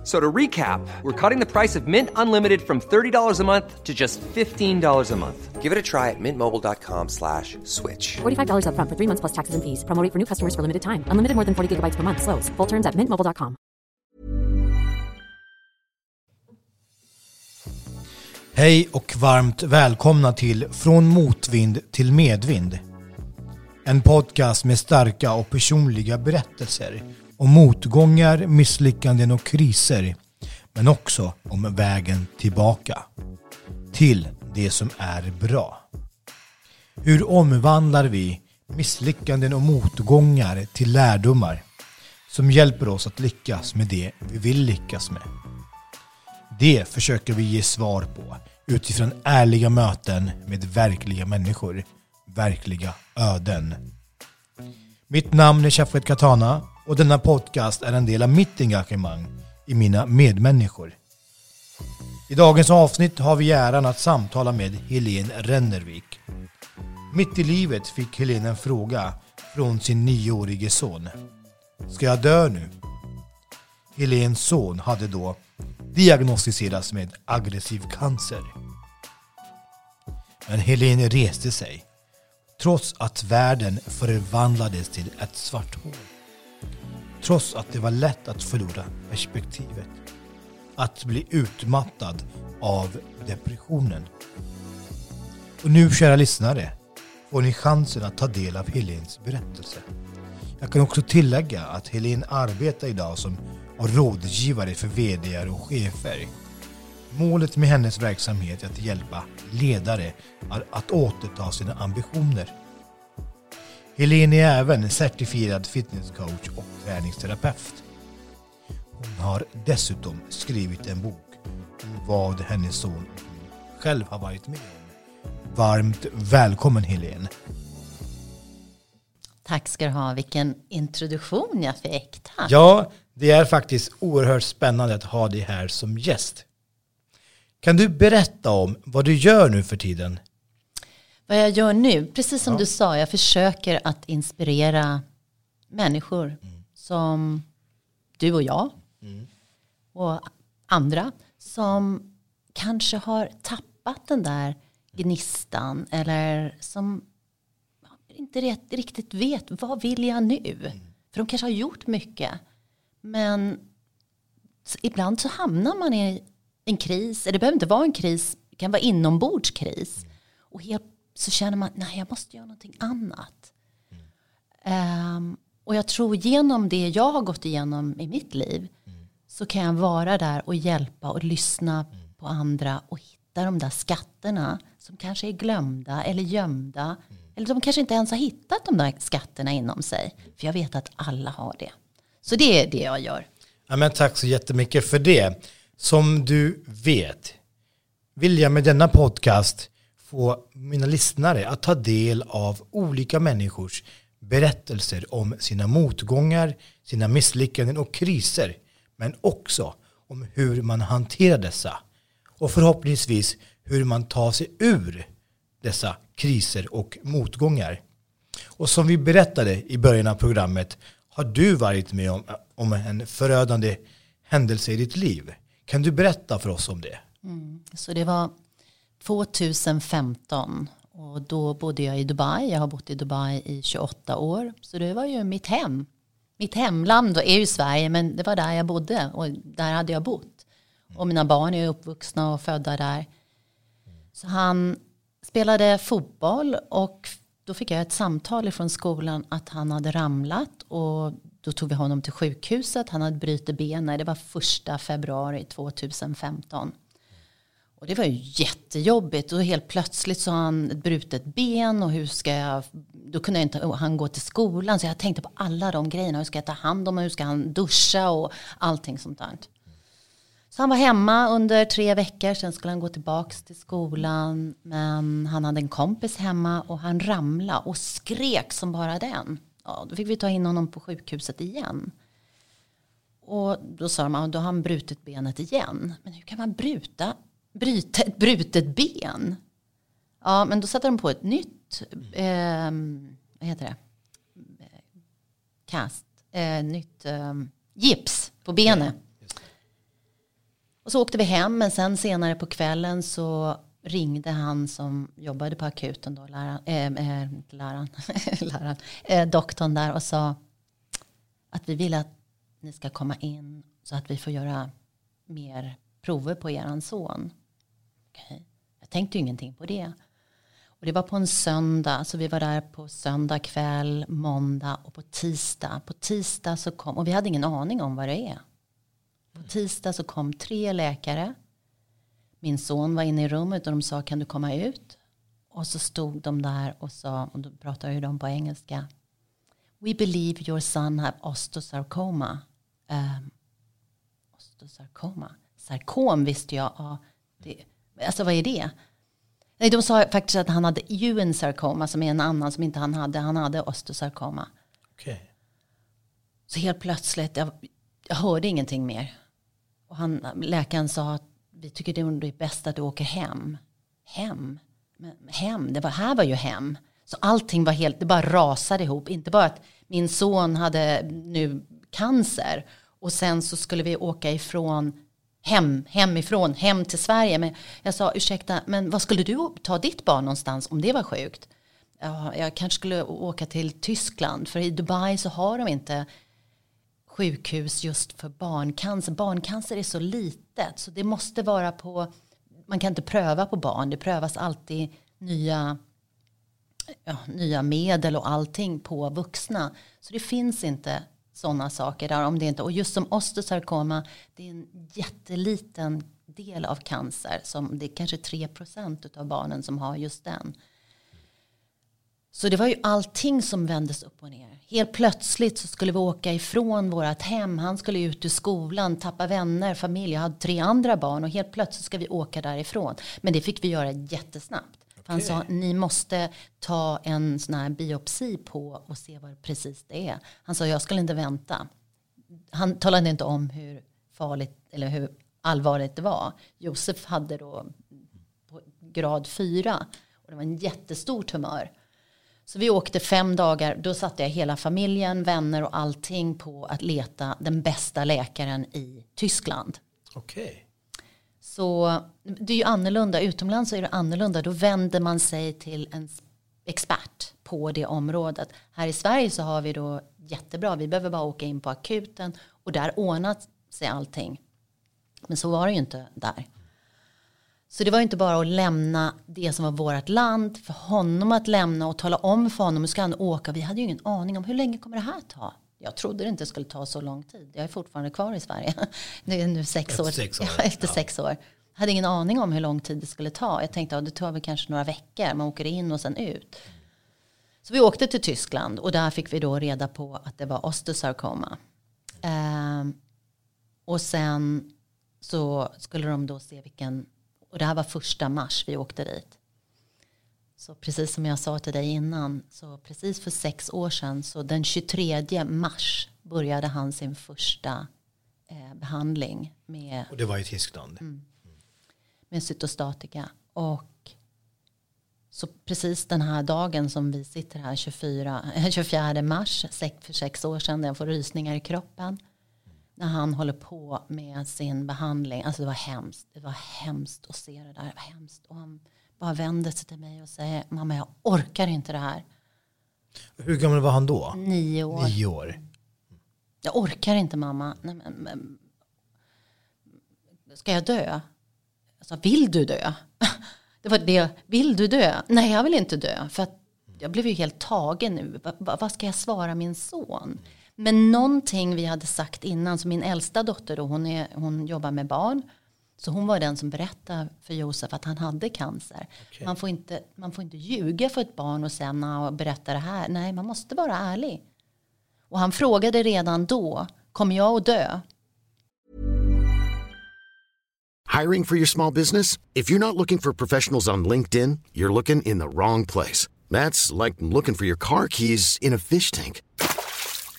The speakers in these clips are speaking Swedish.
F- So to recap, we're cutting the price of Mint Unlimited from $30 a month to just $15 a month. Give it a try at mintmobile.com slash switch. $45 upfront for three months plus taxes and fees. Promo rate for new customers for limited time. Unlimited more than 40 gigabytes per month. Slows. Full terms at mintmobile.com. Hej och varmt välkomna till Från motvind till medvind. En podcast med starka och personliga berättelser om motgångar, misslyckanden och kriser. Men också om vägen tillbaka. Till det som är bra. Hur omvandlar vi misslyckanden och motgångar till lärdomar som hjälper oss att lyckas med det vi vill lyckas med? Det försöker vi ge svar på utifrån ärliga möten med verkliga människor, verkliga öden. Mitt namn är Shafet Katana och denna podcast är en del av mitt engagemang i mina medmänniskor. I dagens avsnitt har vi äran att samtala med Helene Rennervik. Mitt i livet fick Helene en fråga från sin nioårige son. Ska jag dö nu? Helens son hade då diagnostiserats med aggressiv cancer. Men Helene reste sig trots att världen förvandlades till ett svart hål. Trots att det var lätt att förlora perspektivet. Att bli utmattad av depressionen. Och nu kära lyssnare får ni chansen att ta del av Helens berättelse. Jag kan också tillägga att Helene arbetar idag som rådgivare för VD och chefer. Målet med hennes verksamhet är att hjälpa ledare att återta sina ambitioner. Helene är även certifierad fitnesscoach och träningsterapeut. Hon har dessutom skrivit en bok om vad hennes son själv har varit med om. Varmt välkommen Helene! Tack ska du ha. Vilken introduktion jag fick. Tack. Ja, det är faktiskt oerhört spännande att ha dig här som gäst. Kan du berätta om vad du gör nu för tiden? Vad jag gör nu, precis som du sa, jag försöker att inspirera människor som du och jag och andra som kanske har tappat den där gnistan eller som inte riktigt vet vad vill jag nu? För de kanske har gjort mycket. Men ibland så hamnar man i en kris. Eller det behöver inte vara en kris. Det kan vara inombordskris. Och helt så känner man, nej jag måste göra någonting annat. Ehm, och jag tror genom det jag har gått igenom i mitt liv. Så kan jag vara där och hjälpa och lyssna på andra. Och hitta de där skatterna. Som kanske är glömda eller gömda. Eller de kanske inte ens har hittat de där skatterna inom sig. För jag vet att alla har det. Så det är det jag gör. Ja, men tack så jättemycket för det. Som du vet vill jag med denna podcast få mina lyssnare att ta del av olika människors berättelser om sina motgångar, sina misslyckanden och kriser. Men också om hur man hanterar dessa. Och förhoppningsvis hur man tar sig ur dessa kriser och motgångar. Och som vi berättade i början av programmet har du varit med om, om en förödande händelse i ditt liv. Kan du berätta för oss om det? Mm, så det var 2015 och då bodde jag i Dubai. Jag har bott i Dubai i 28 år. Så det var ju mitt hem. Mitt hemland är ju Sverige men det var där jag bodde och där hade jag bott. Och mina barn är uppvuxna och födda där. Så han spelade fotboll och då fick jag ett samtal från skolan att han hade ramlat och då tog vi honom till sjukhuset. Han hade brutit benet. Det var första februari 2015. Och det var ju jättejobbigt och helt plötsligt så har han ett brutet ben och hur ska jag, då kunde jag inte han gå till skolan så jag tänkte på alla de grejerna, hur ska jag ta hand om honom, hur ska han duscha och allting sånt där. Så han var hemma under tre veckor, sen skulle han gå tillbaka till skolan men han hade en kompis hemma och han ramlade och skrek som bara den. Ja, då fick vi ta in honom på sjukhuset igen. Och då sa de, ja, då har han brutit benet igen. Men hur kan man bruta, bryta ett brutet ben? Ja, men då satte de på ett nytt, eh, vad heter det? Kast, eh, nytt eh, gips på benet. Och så åkte vi hem, men sen senare på kvällen så ringde han som jobbade på akuten då, ehm, eh, läraren, äh, läraren, läraren äh, doktorn där och sa att vi vill att ni ska komma in så att vi får göra mer prover på eran son. Okay. Jag tänkte ju ingenting på det. Och det var på en söndag, så vi var där på söndag kväll, måndag och på tisdag. På tisdag så kom, och vi hade ingen aning om vad det är. På tisdag så kom tre läkare. Min son var inne i rummet och de sa kan du komma ut? Och så stod de där och sa, och då pratade ju de på engelska. We believe your son have osteosarcoma. Um, osteosarcoma. Sarkom visste jag. Ja, det, alltså vad är det? Nej, de sa faktiskt att han hade Ewan sarcoma som är en annan som inte han hade. Han hade osteosarkoma. Okay. Så helt plötsligt, jag, jag hörde ingenting mer. Och han, läkaren sa att vi tycker det är bäst att du åker hem. Hem? Men hem? Det var, här var ju hem. Så allting var helt, det bara rasade ihop. Inte bara att min son hade nu cancer och sen så skulle vi åka ifrån hem, hemifrån, hem till Sverige. Men jag sa, ursäkta, men vad skulle du ta ditt barn någonstans om det var sjukt? Ja, jag kanske skulle åka till Tyskland, för i Dubai så har de inte sjukhus just för barncancer. Barncancer är så litet så det måste vara på, man kan inte pröva på barn, det prövas alltid nya, ja, nya medel och allting på vuxna. Så det finns inte sådana saker där om det inte, och just som osteosarkoma, det är en jätteliten del av cancer, som det är kanske 3% av barnen som har just den. Så det var ju allting som vändes upp och ner. Helt plötsligt så skulle vi åka ifrån vårt hem. Han skulle ut ur skolan, tappa vänner, familj. Jag hade tre andra barn och helt plötsligt ska vi åka därifrån. Men det fick vi göra jättesnabbt. Han sa ni måste ta en sån här biopsi på och se vad precis det är. Han sa jag skulle inte vänta. Han talade inte om hur farligt eller hur allvarligt det var. Josef hade då grad fyra och det var en jättestor tumör. Så vi åkte fem dagar. Då satte jag hela familjen, vänner och allting på att leta den bästa läkaren i Tyskland. Okej. Så det är ju annorlunda. Utomlands så är det annorlunda. Då vänder man sig till en expert på det området. Här i Sverige så har vi då jättebra. Vi behöver bara åka in på akuten och där ordnar sig allting. Men så var det ju inte där. Så det var inte bara att lämna det som var vårt land för honom att lämna och tala om för honom hur ska han åka. Vi hade ju ingen aning om hur länge kommer det här ta. Jag trodde det inte skulle ta så lång tid. Jag är fortfarande kvar i Sverige. Det är nu sex efter år. Sex år. Ja, efter ja. sex år. Jag hade ingen aning om hur lång tid det skulle ta. Jag tänkte att ja, det tar väl kanske några veckor. Man åker in och sen ut. Så vi åkte till Tyskland och där fick vi då reda på att det var osteosarkoma. Um, och sen så skulle de då se vilken och det här var första mars vi åkte dit. Så precis som jag sa till dig innan, så precis för sex år sedan, så den 23 mars började han sin första eh, behandling. Med, och det var i Tyskland? Mm, med cytostatika. Och så precis den här dagen som vi sitter här 24, 24 mars för sex år sedan, jag får rysningar i kroppen när han håller på med sin behandling. Alltså det var hemskt. Det var hemskt att se det där. Det var hemskt. Och han bara vänder sig till mig och säger mamma jag orkar inte det här. Hur gammal var han då? Nio år. Nio år. Jag orkar inte mamma. Nej, men, men, ska jag dö? Jag sa vill du dö? Det var det. Vill du dö? Nej jag vill inte dö. För att jag blev ju helt tagen nu. Vad ska jag svara min son? Men någonting vi hade sagt innan, så min äldsta dotter då, hon, är, hon jobbar med barn. Så hon var den som berättade för Josef att han hade cancer. Okay. Man, får inte, man får inte ljuga för ett barn och sen berätta det här. Nej, man måste vara ärlig. Och han frågade redan då, kommer jag att dö? Hiring for your small business? If you're not looking for professionals on LinkedIn, you're looking in the wrong place. That's like looking for your car keys in a fish tank.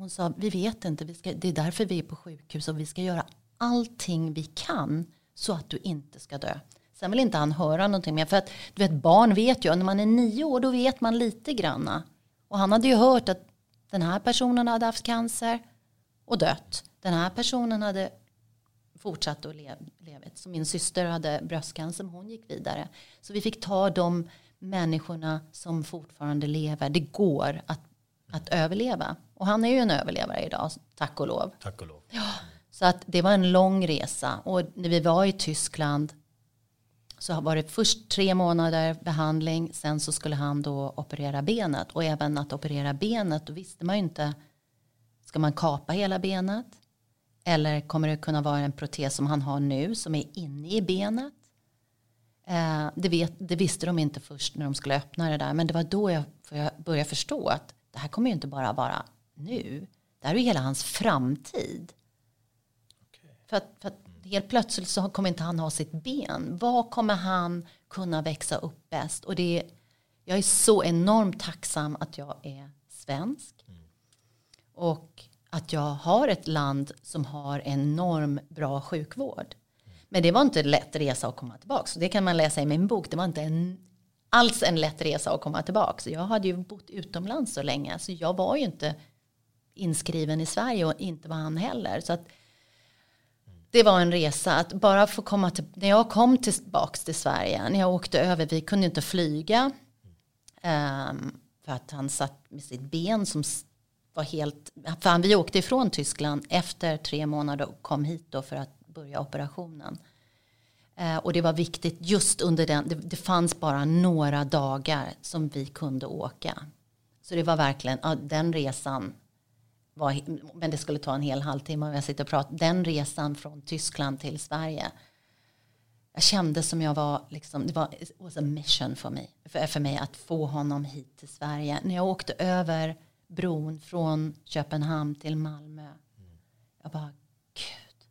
Hon sa, vi vet inte, vi ska, det är därför vi är på sjukhus och vi ska göra allting vi kan så att du inte ska dö. Sen vill inte han höra någonting mer. För att du vet, barn vet ju, när man är nio år då vet man lite granna. Och han hade ju hört att den här personen hade haft cancer och dött. Den här personen hade fortsatt att leva. Så min syster hade bröstcancer, men hon gick vidare. Så vi fick ta de människorna som fortfarande lever. Det går att, att överleva. Och han är ju en överlevare idag, tack och lov. Tack och lov. Så att det var en lång resa. Och när vi var i Tyskland så var det först tre månader behandling. Sen så skulle han då operera benet. Och även att operera benet, då visste man ju inte. Ska man kapa hela benet? Eller kommer det kunna vara en protes som han har nu som är inne i benet? Eh, det, vet, det visste de inte först när de skulle öppna det där. Men det var då jag, jag började förstå att det här kommer ju inte bara vara nu. Det här är ju hela hans framtid. För att, för att helt plötsligt så kommer inte han ha sitt ben. Vad kommer han kunna växa upp bäst? Och det är, jag är så enormt tacksam att jag är svensk. Och att jag har ett land som har enorm bra sjukvård. Men det var inte en lätt resa att komma tillbaka. Så det kan man läsa i min bok. Det var inte en, alls en lätt resa att komma tillbaka. Så jag hade ju bott utomlands så länge. Så jag var ju inte inskriven i Sverige och inte var han heller. Så att det var en resa att bara få komma till, när jag kom tillbaka till Sverige, när jag åkte över, vi kunde inte flyga. Um, för att han satt med sitt ben som var helt, för vi åkte ifrån Tyskland efter tre månader och kom hit då för att börja operationen. Uh, och det var viktigt just under den, det, det, fanns bara några dagar som vi kunde åka. Så det var verkligen, ja, den resan var, men det skulle ta en hel halvtimme om jag sitter och pratar. Den resan från Tyskland till Sverige. Jag kände som jag var, liksom, det var was a mission för mig, för, för mig att få honom hit till Sverige. När jag åkte över bron från Köpenhamn till Malmö. Jag bara, gud.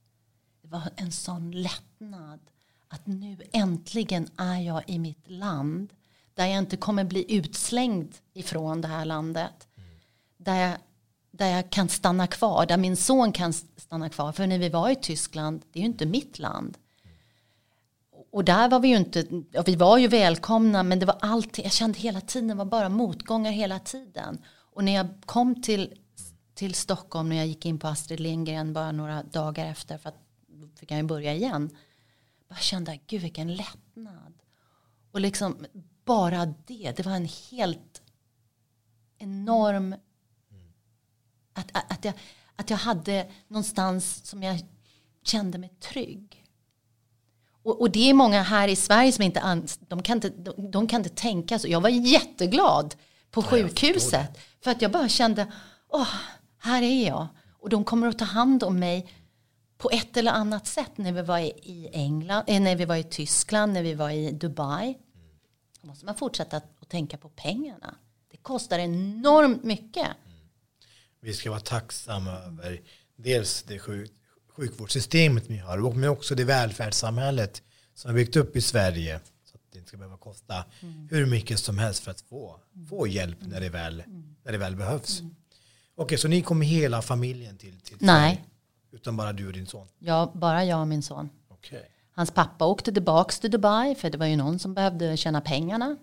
Det var en sån lättnad. Att nu äntligen är jag i mitt land. Där jag inte kommer bli utslängd ifrån det här landet. Där jag där jag kan stanna kvar, där min son kan stanna kvar. För när vi var i Tyskland, det är ju inte mitt land. Och där var vi ju inte, ja, vi var ju välkomna men det var alltid, jag kände hela tiden, det var bara motgångar hela tiden. Och när jag kom till, till Stockholm, när jag gick in på Astrid Lindgren bara några dagar efter, för att fick jag ju börja igen. Bara kände, gud vilken lättnad. Och liksom bara det, det var en helt enorm att, att, att, jag, att jag hade någonstans som jag kände mig trygg. Och, och det är många här i Sverige som inte, de kan inte, de, de kan inte tänka så. Jag var jätteglad på sjukhuset. För att jag bara kände, åh, här är jag. Och de kommer att ta hand om mig på ett eller annat sätt när vi var i England, eh, när vi var i Tyskland, när vi var i Dubai. Då måste man fortsätta att tänka på pengarna. Det kostar enormt mycket vi ska vara tacksamma över dels det sjuk, sjukvårdssystemet vi har men också det välfärdssamhället som har byggt upp i Sverige så att det inte ska behöva kosta mm. hur mycket som helst för att få, få hjälp när det väl, mm. när det väl behövs. Mm. Okej, så ni kommer hela familjen till, till Nej. Sverige? Utan bara du och din son? Ja, bara jag och min son. Okay. Hans pappa åkte tillbaka till Dubai för det var ju någon som behövde tjäna pengarna.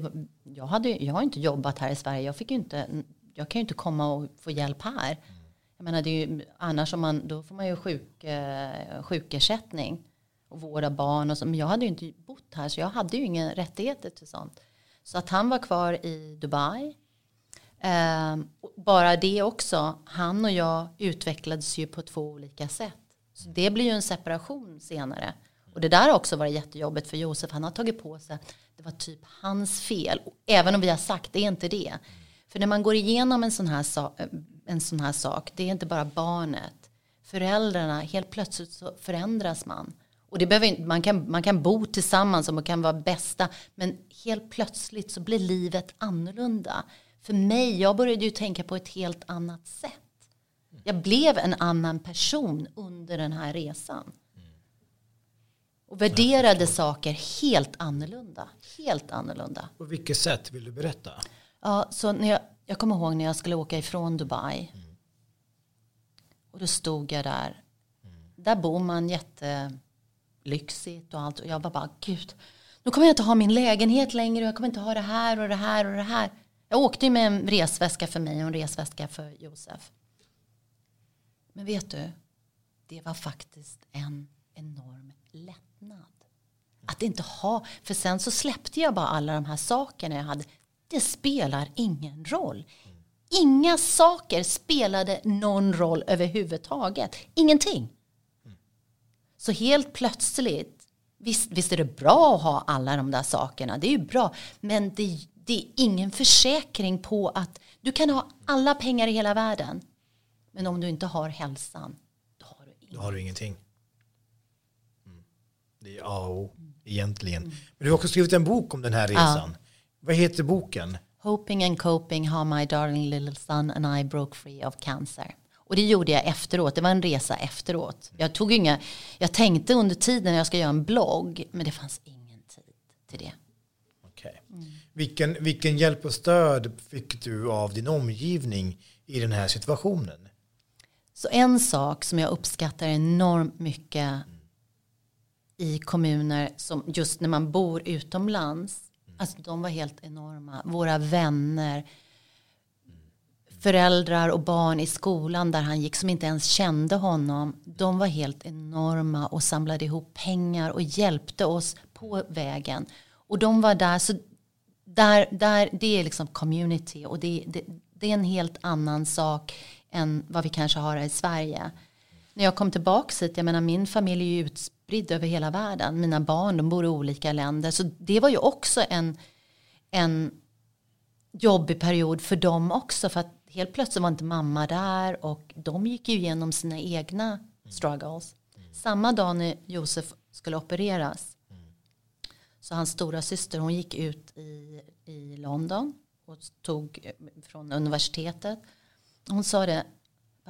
Var, jag, hade, jag har inte jobbat här i Sverige. Jag fick ju inte jag kan ju inte komma och få hjälp här. Jag menar, det är ju, annars om man, då får man ju sjuk, eh, sjukersättning. och vårda barn och så. Men jag hade ju inte bott här så jag hade ju inga rättigheter till sånt. Så att han var kvar i Dubai. Eh, bara det också, han och jag utvecklades ju på två olika sätt. Så det blir ju en separation senare. Och det där har också varit jättejobbigt för Josef. Han har tagit på sig, det var typ hans fel. Även om vi har sagt, det är inte det. För när man går igenom en sån här, eh, en sån här sak, det är inte bara barnet. Föräldrarna, helt plötsligt så förändras man. Och det behöver, man, kan, man kan bo tillsammans och man kan vara bästa. Men helt plötsligt så blir livet annorlunda. För mig, jag började ju tänka på ett helt annat sätt. Jag blev en annan person under den här resan. Och värderade saker helt annorlunda. Helt annorlunda. På vilket sätt vill du berätta? Ja, så när jag, jag kommer ihåg när jag skulle åka ifrån Dubai. Mm. Och då stod jag där. Mm. Där bor man jättelyxigt och allt. Och jag var bara, gud. Nu kommer jag inte ha min lägenhet längre. Och jag kommer inte ha det här och det här och det här. Jag åkte ju med en resväska för mig och en resväska för Josef. Men vet du, det var faktiskt en enorm lättnad. Att inte ha, för sen så släppte jag bara alla de här sakerna jag hade. Det spelar ingen roll. Inga saker spelade någon roll överhuvudtaget. Ingenting. Så helt plötsligt, visst, visst är det bra att ha alla de där sakerna, det är ju bra, men det, det är ingen försäkring på att du kan ha alla pengar i hela världen, men om du inte har hälsan, då har du, ingenting. Då har du ingenting. Mm. Det är A och O, egentligen. Mm. Men du har också skrivit en bok om den här resan. Ja. Vad heter boken? Hoping and coping how my darling little son and I broke free of cancer. Och det gjorde jag efteråt. Det var en resa efteråt. Jag, tog inga, jag tänkte under tiden jag ska göra en blogg, men det fanns ingen tid till det. Okay. Mm. Vilken, vilken hjälp och stöd fick du av din omgivning i den här situationen? Så en sak som jag uppskattar enormt mycket i kommuner som just när man bor utomlands. Alltså de var helt enorma. Våra vänner, föräldrar och barn i skolan där han gick som inte ens kände honom. De var helt enorma och samlade ihop pengar och hjälpte oss på vägen. Och de var där, så där, där det är liksom community och det, det, det är en helt annan sak än vad vi kanske har här i Sverige. När jag kom tillbaka hit, jag menar min familj är ju utspridd över hela världen. Mina barn de bor i olika länder. Så det var ju också en, en jobbig period för dem också. För att helt plötsligt var inte mamma där och de gick ju igenom sina egna struggles. Samma dag när Josef skulle opereras så hans stora syster hon gick ut i, i London och tog från universitetet hon sa det,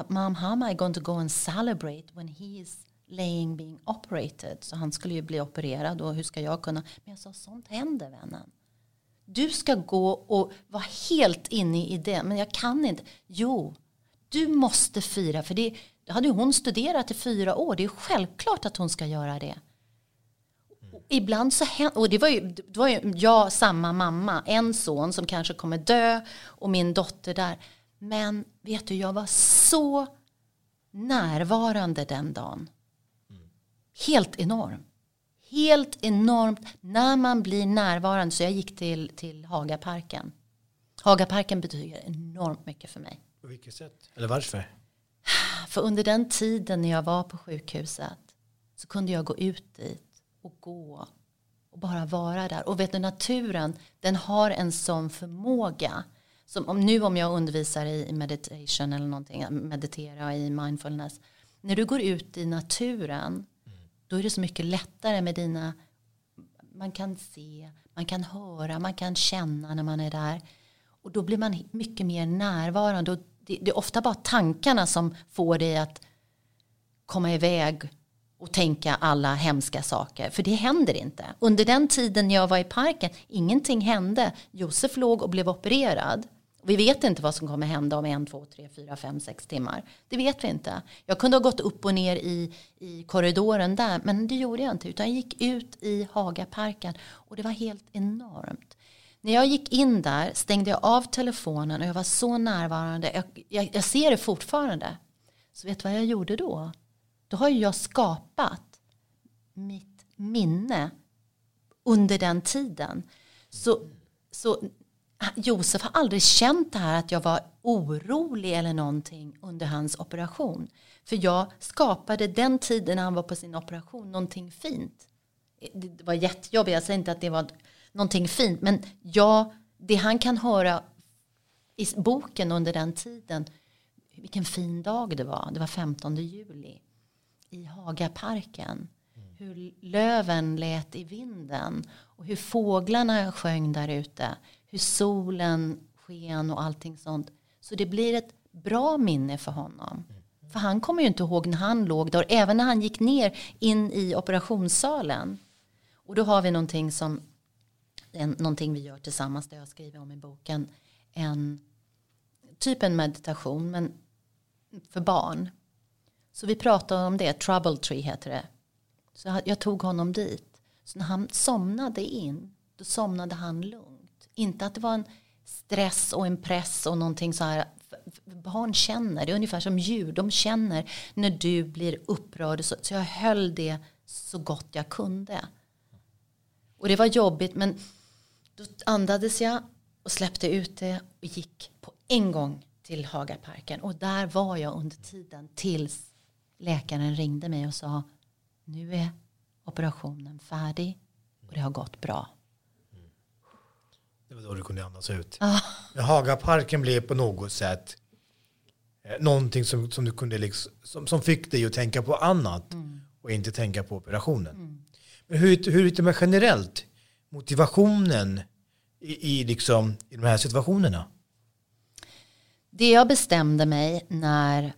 Mom, how am I going to go and celebrate when he is laying being operated? Så han skulle ju bli opererad och hur ska jag kunna? Men jag sa, sånt händer vännen. Du ska gå och vara helt inne i det. Men jag kan inte. Jo, du måste fira. För det, det hade hon studerat i fyra år. Det är självklart att hon ska göra det. ibland så händer, och det var, ju, det var ju jag, samma mamma, en son som kanske kommer dö och min dotter där. Men vet du, jag var så närvarande den dagen. Helt enormt. Helt enormt när man blir närvarande. Så jag gick till, till Hagaparken. Hagaparken betyder enormt mycket för mig. På vilket sätt? Eller varför? För under den tiden när jag var på sjukhuset så kunde jag gå ut dit och gå och bara vara där. Och vet du, naturen den har en sån förmåga som om, nu om jag undervisar i meditation eller någonting, meditera i mindfulness. När du går ut i naturen då är det så mycket lättare med dina, man kan se, man kan höra, man kan känna när man är där. Och då blir man mycket mer närvarande. Och det, det är ofta bara tankarna som får dig att komma iväg och tänka alla hemska saker. För det händer inte. Under den tiden jag var i parken, ingenting hände. Josef låg och blev opererad. Vi vet inte vad som kommer hända om en, två, tre, fyra, fem, sex timmar. Det vet vi inte. Jag kunde ha gått upp och ner i, i korridoren där, men det gjorde jag inte. Utan jag gick ut i Hagaparken och det var helt enormt. När jag gick in där stängde jag av telefonen och jag var så närvarande. Jag, jag, jag ser det fortfarande. Så vet du vad jag gjorde då? Då har jag skapat mitt minne under den tiden. Så, så Josef har aldrig känt det här att jag var orolig eller någonting under hans operation. För jag skapade den tiden han var på sin operation någonting fint. Det var jättejobbigt, jag säger inte att det var någonting fint. Men jag, det han kan höra i boken under den tiden. Vilken fin dag det var. Det var 15 juli. I Hagaparken. Hur löven lät i vinden. Och hur fåglarna sjöng där ute. Hur solen sken och allting sånt. Så det blir ett bra minne för honom. För han kommer ju inte ihåg när han låg där. Även när han gick ner in i operationssalen. Och då har vi någonting som en, någonting vi gör tillsammans. Det jag skriver om i boken. En typ en meditation men för barn. Så vi pratade om det. Trouble Tree heter det. Så jag tog honom dit. Så när han somnade in. Då somnade han lugnt. Inte att det var en stress och en press och någonting så här. Barn känner, det är ungefär som djur, de känner när du blir upprörd. Så, så jag höll det så gott jag kunde. Och det var jobbigt men då andades jag och släppte ut det och gick på en gång till Hagaparken. Och där var jag under tiden tills läkaren ringde mig och sa nu är operationen färdig och det har gått bra. Det var då du kunde andas ut. Ah. Hagaparken blev på något sätt eh, någonting som, som du kunde liksom, som, som fick dig att tänka på annat mm. och inte tänka på operationen. Mm. Men hur, hur är det med generellt motivationen i, i, liksom, i de här situationerna? Det jag bestämde mig när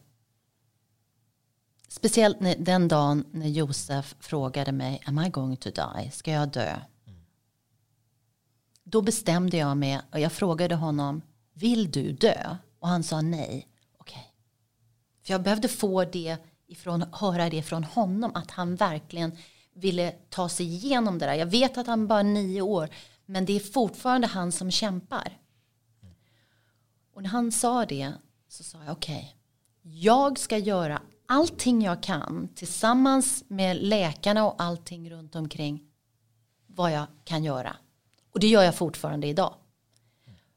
Speciellt den dagen när Josef frågade mig Am I going to die? Ska jag dö? Då bestämde jag mig och jag frågade honom Vill du dö? Och han sa nej. Okej. Okay. För jag behövde få det ifrån, höra det från honom att han verkligen ville ta sig igenom det där. Jag vet att han bara är nio år men det är fortfarande han som kämpar. Och när han sa det så sa jag okej. Okay, jag ska göra allting jag kan tillsammans med läkarna och allting runt omkring vad jag kan göra. Och det gör jag fortfarande idag.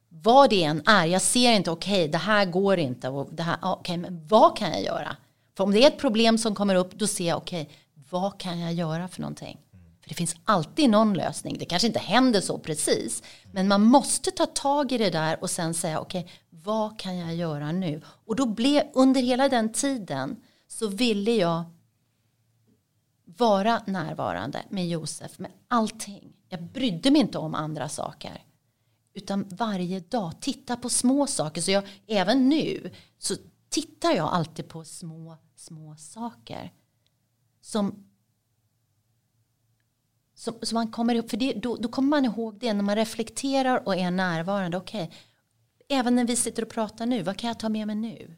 Vad det än är, jag ser inte okej, okay, det här går inte. Och det här, okay, men vad kan jag göra? För om det är ett problem som kommer upp, då ser jag okej, okay, vad kan jag göra för någonting? För det finns alltid någon lösning. Det kanske inte händer så precis. Men man måste ta tag i det där och sen säga okej, okay, vad kan jag göra nu? Och då blev, under hela den tiden så ville jag vara närvarande med Josef med allting. Jag brydde mig inte om andra saker. Utan varje dag titta på små saker. Så jag, även nu så tittar jag alltid på små, små saker. Som så, så man kommer ihåg, för det, då, då, kommer man ihåg det när man reflekterar och är närvarande. Okej, okay, även när vi sitter och pratar nu, vad kan jag ta med mig nu?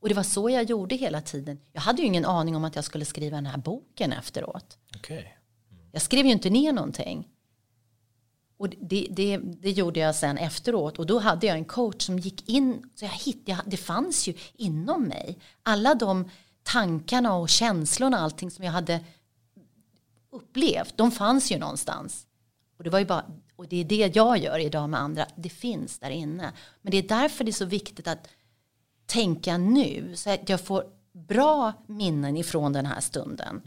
Och det var så jag gjorde hela tiden. Jag hade ju ingen aning om att jag skulle skriva den här boken efteråt. Okay. Mm. Jag skrev ju inte ner någonting. Och det, det, det, gjorde jag sen efteråt. Och då hade jag en coach som gick in. Så jag hittade, det fanns ju inom mig. Alla de tankarna och känslorna allting som jag hade upplevt, de fanns ju någonstans. Och det, var ju bara, och det är det jag gör idag med andra, det finns där inne. Men det är därför det är så viktigt att tänka nu, så att jag får bra minnen ifrån den här stunden.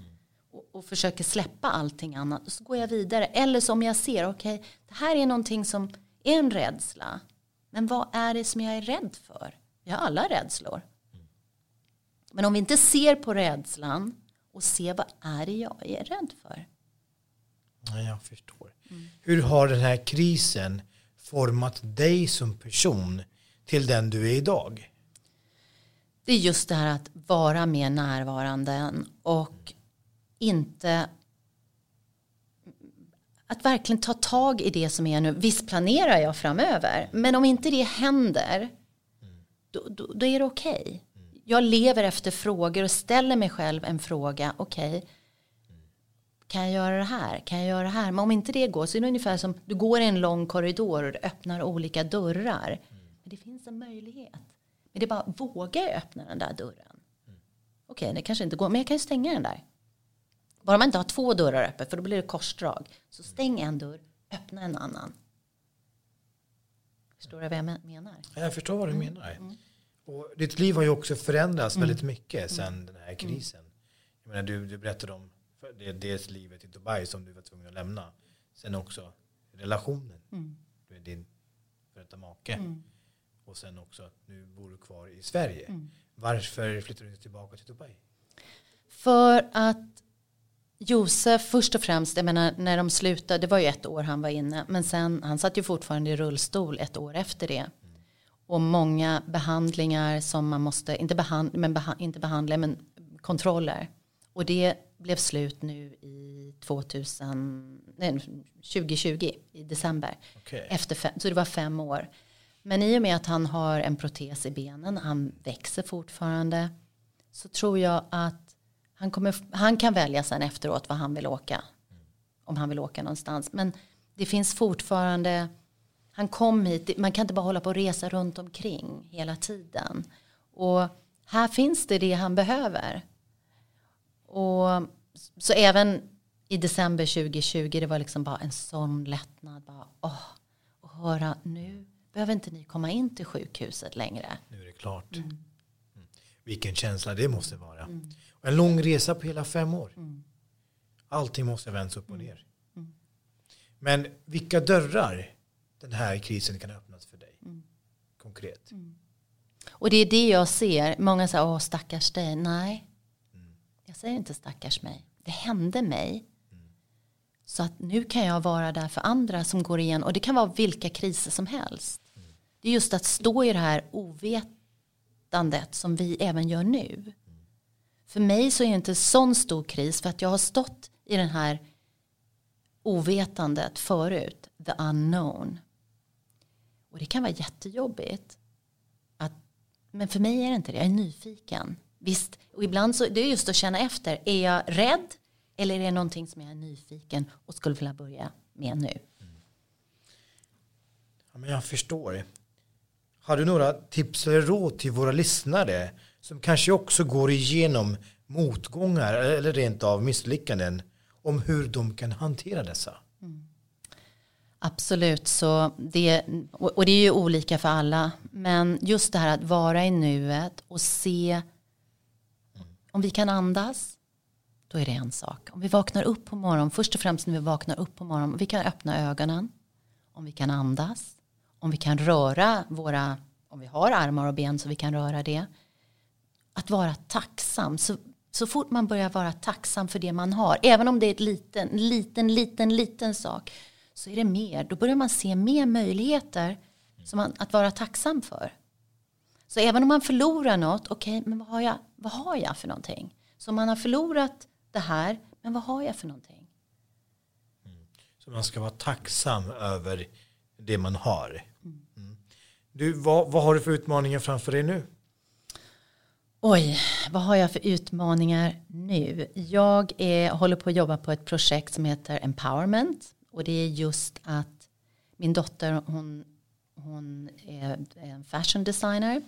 Och, försöker släppa allting annat. Och så går jag vidare. Eller som jag ser, okej, okay, det här är någonting som är en rädsla. Men vad är det som jag är rädd för? Vi har alla rädslor. Men om vi inte ser på rädslan och se vad är det jag är rädd för. Ja, jag förstår. Mm. Hur har den här krisen format dig som person till den du är idag? Det är just det här att vara mer närvarande och inte att verkligen ta tag i det som är nu. Visst planerar jag framöver, men om inte det händer, då, då, då är det okej. Okay jag lever efter frågor och ställer mig själv en fråga. Okej, okay, kan jag göra det här? Kan jag göra det här? Men om inte det går så är det ungefär som du går i en lång korridor och du öppnar olika dörrar. Men det finns en möjlighet. Men det är bara, vågar jag öppna den där dörren? Okej, okay, det kanske inte går, men jag kan ju stänga den där. Bara man inte har två dörrar öppet för då blir det korsdrag. Så stäng en dörr, öppna en annan. Förstår du vad jag men- menar? Jag förstår vad du Mm. menar. Och ditt liv har ju också förändrats väldigt mycket sedan den här krisen. Jag menar, du, du berättade om det, dels livet i Dubai som du var tvungen att lämna. Sen också relationen med din före detta make. Och sen också att nu bor du kvar i Sverige. Varför flyttade du tillbaka till Dubai? För att Josef först och främst, jag menar när de slutade, det var ju ett år han var inne, men sen han satt ju fortfarande i rullstol ett år efter det. Och många behandlingar som man måste, inte, behand, men beha, inte behandla, men kontroller. Och det blev slut nu i 2000, nej, 2020 i december. Okej. Efter fem, så det var fem år. Men i och med att han har en protes i benen, han växer fortfarande, så tror jag att han, kommer, han kan välja sen efteråt vad han vill åka. Om han vill åka någonstans. Men det finns fortfarande, han kom hit, man kan inte bara hålla på och resa runt omkring hela tiden. Och här finns det det han behöver. Och så även i december 2020, det var liksom bara en sån lättnad. Bara, åh, och höra, nu behöver inte ni komma in till sjukhuset längre. Nu är det klart. Mm. Vilken känsla det måste vara. Och en lång resa på hela fem år. Allting måste vändas upp och ner. Men vilka dörrar den här krisen kan öppnas för dig? Konkret. Och det är det jag ser. Många säger, åh stackars dig. Nej, jag säger inte stackars mig. Det hände mig. Så att nu kan jag vara där för andra som går igen. Och det kan vara vilka kriser som helst. Det är just att stå i det här berättandet som vi även gör nu. För mig så är det inte en sån stor kris för att jag har stått i den här ovetandet förut. The unknown. Och det kan vara jättejobbigt. Att, men för mig är det inte det. Jag är nyfiken. Visst, och ibland så det är just att känna efter. Är jag rädd eller är det någonting som jag är nyfiken och skulle vilja börja med nu? Ja, men jag förstår. Har du några tips eller råd till våra lyssnare som kanske också går igenom motgångar eller rent av misslyckanden om hur de kan hantera dessa? Mm. Absolut, så det, och det är ju olika för alla. Men just det här att vara i nuet och se om vi kan andas, då är det en sak. Om vi vaknar upp på morgonen, först och främst när vi vaknar upp på morgonen, vi kan öppna ögonen, om vi kan andas, om vi kan röra våra, om vi har armar och ben så vi kan röra det. Att vara tacksam, så, så fort man börjar vara tacksam för det man har, även om det är ett liten, liten, liten, liten sak, så är det mer, då börjar man se mer möjligheter som man, att vara tacksam för. Så även om man förlorar något, okej, men vad har, jag, vad har jag för någonting? Så om man har förlorat det här, men vad har jag för någonting? Mm. Så man ska vara tacksam över det man har. Du, vad, vad har du för utmaningar framför dig nu? Oj, vad har jag för utmaningar nu? Jag är, håller på att jobba på ett projekt som heter Empowerment. Och det är just att min dotter, hon, hon är en fashion designer.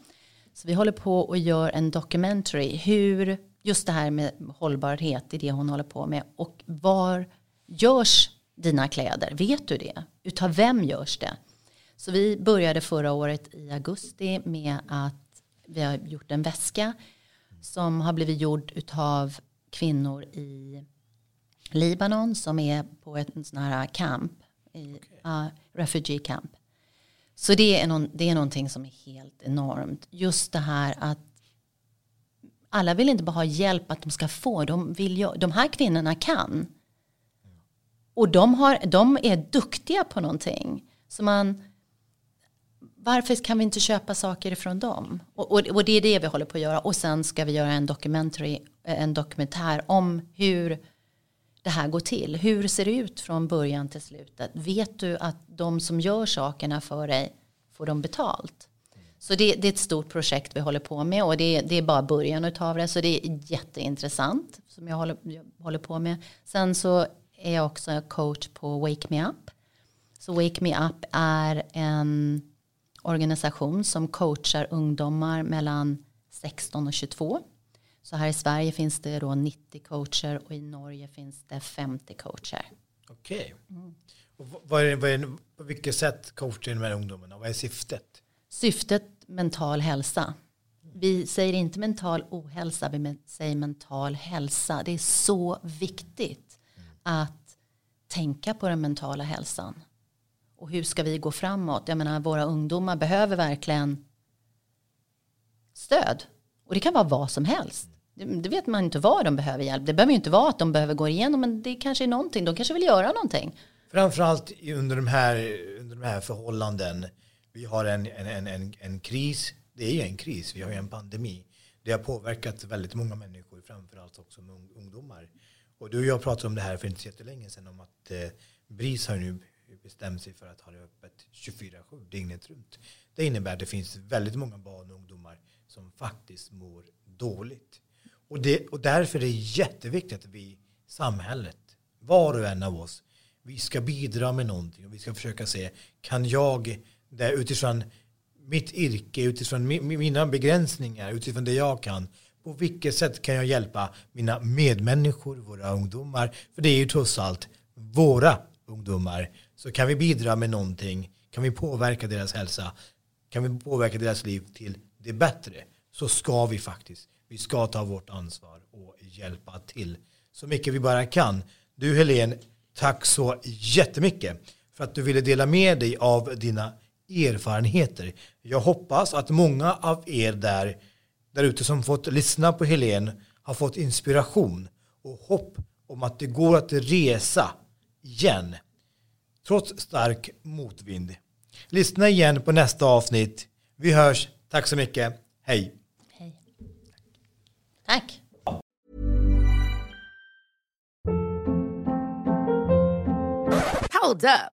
Så vi håller på och gör en documentary. Hur, just det här med hållbarhet är det hon håller på med. Och var görs dina kläder? Vet du det? Utav vem görs det? Så vi började förra året i augusti med att vi har gjort en väska som har blivit gjord utav kvinnor i Libanon som är på ett sån här camp, i, ja, refugee camp. Så det är, någon, det är någonting som är helt enormt. Just det här att alla vill inte bara ha hjälp att de ska få, de, vill ju, de här kvinnorna kan. Och de, har, de är duktiga på någonting. Så man, varför kan vi inte köpa saker ifrån dem? Och, och, och det är det vi håller på att göra. Och sen ska vi göra en, documentary, eh, en dokumentär om hur det här går till. Hur ser det ut från början till slutet? Vet du att de som gör sakerna för dig får de betalt? Så det, det är ett stort projekt vi håller på med och det, det är bara början av det. Så det är jätteintressant som jag håller, jag håller på med. Sen så är jag också coach på Wake Me Up. Så Wake Me Up är en organisation som coachar ungdomar mellan 16 och 22. Så här i Sverige finns det då 90 coacher och i Norge finns det 50 coacher. Okej. Och vad- vad är, vad är, på vilket sätt coachar de här ungdomarna? Vad är syftet? Syftet mental hälsa. Vi säger inte mental ohälsa, vi säger mental hälsa. Det är så viktigt att tänka på den mentala hälsan. Och hur ska vi gå framåt? Jag menar, våra ungdomar behöver verkligen stöd. Och det kan vara vad som helst. Det, det vet man inte vad de behöver hjälp. Det behöver ju inte vara att de behöver gå igenom, men det kanske är någonting. De kanske vill göra någonting. Framförallt under de här, under de här förhållanden. Vi har en, en, en, en, en kris. Det är ju en kris. Vi har ju en pandemi. Det har påverkat väldigt många människor, framförallt också med ungdomar. Och du och jag pratade om det här för inte så jättelänge sedan om att eh, BRIS har nu bestämt sig för att ha det öppet 24-7 dygnet runt. Det innebär att det finns väldigt många barn och ungdomar som faktiskt mår dåligt. Och, det, och därför är det jätteviktigt att vi, samhället, var och en av oss, vi ska bidra med någonting och vi ska försöka se, kan jag, där utifrån mitt yrke, utifrån mina begränsningar, utifrån det jag kan, på vilket sätt kan jag hjälpa mina medmänniskor, våra ungdomar, för det är ju trots allt våra ungdomar, så kan vi bidra med någonting, kan vi påverka deras hälsa, kan vi påverka deras liv till det bättre, så ska vi faktiskt, vi ska ta vårt ansvar och hjälpa till så mycket vi bara kan. Du Helene, tack så jättemycket för att du ville dela med dig av dina erfarenheter. Jag hoppas att många av er där, där ute som fått lyssna på Helene har fått inspiration och hopp om att det går att resa igen trots stark motvind. Lyssna igen på nästa avsnitt. Vi hörs. Tack så mycket. Hej. Hej. Tack. Hold up.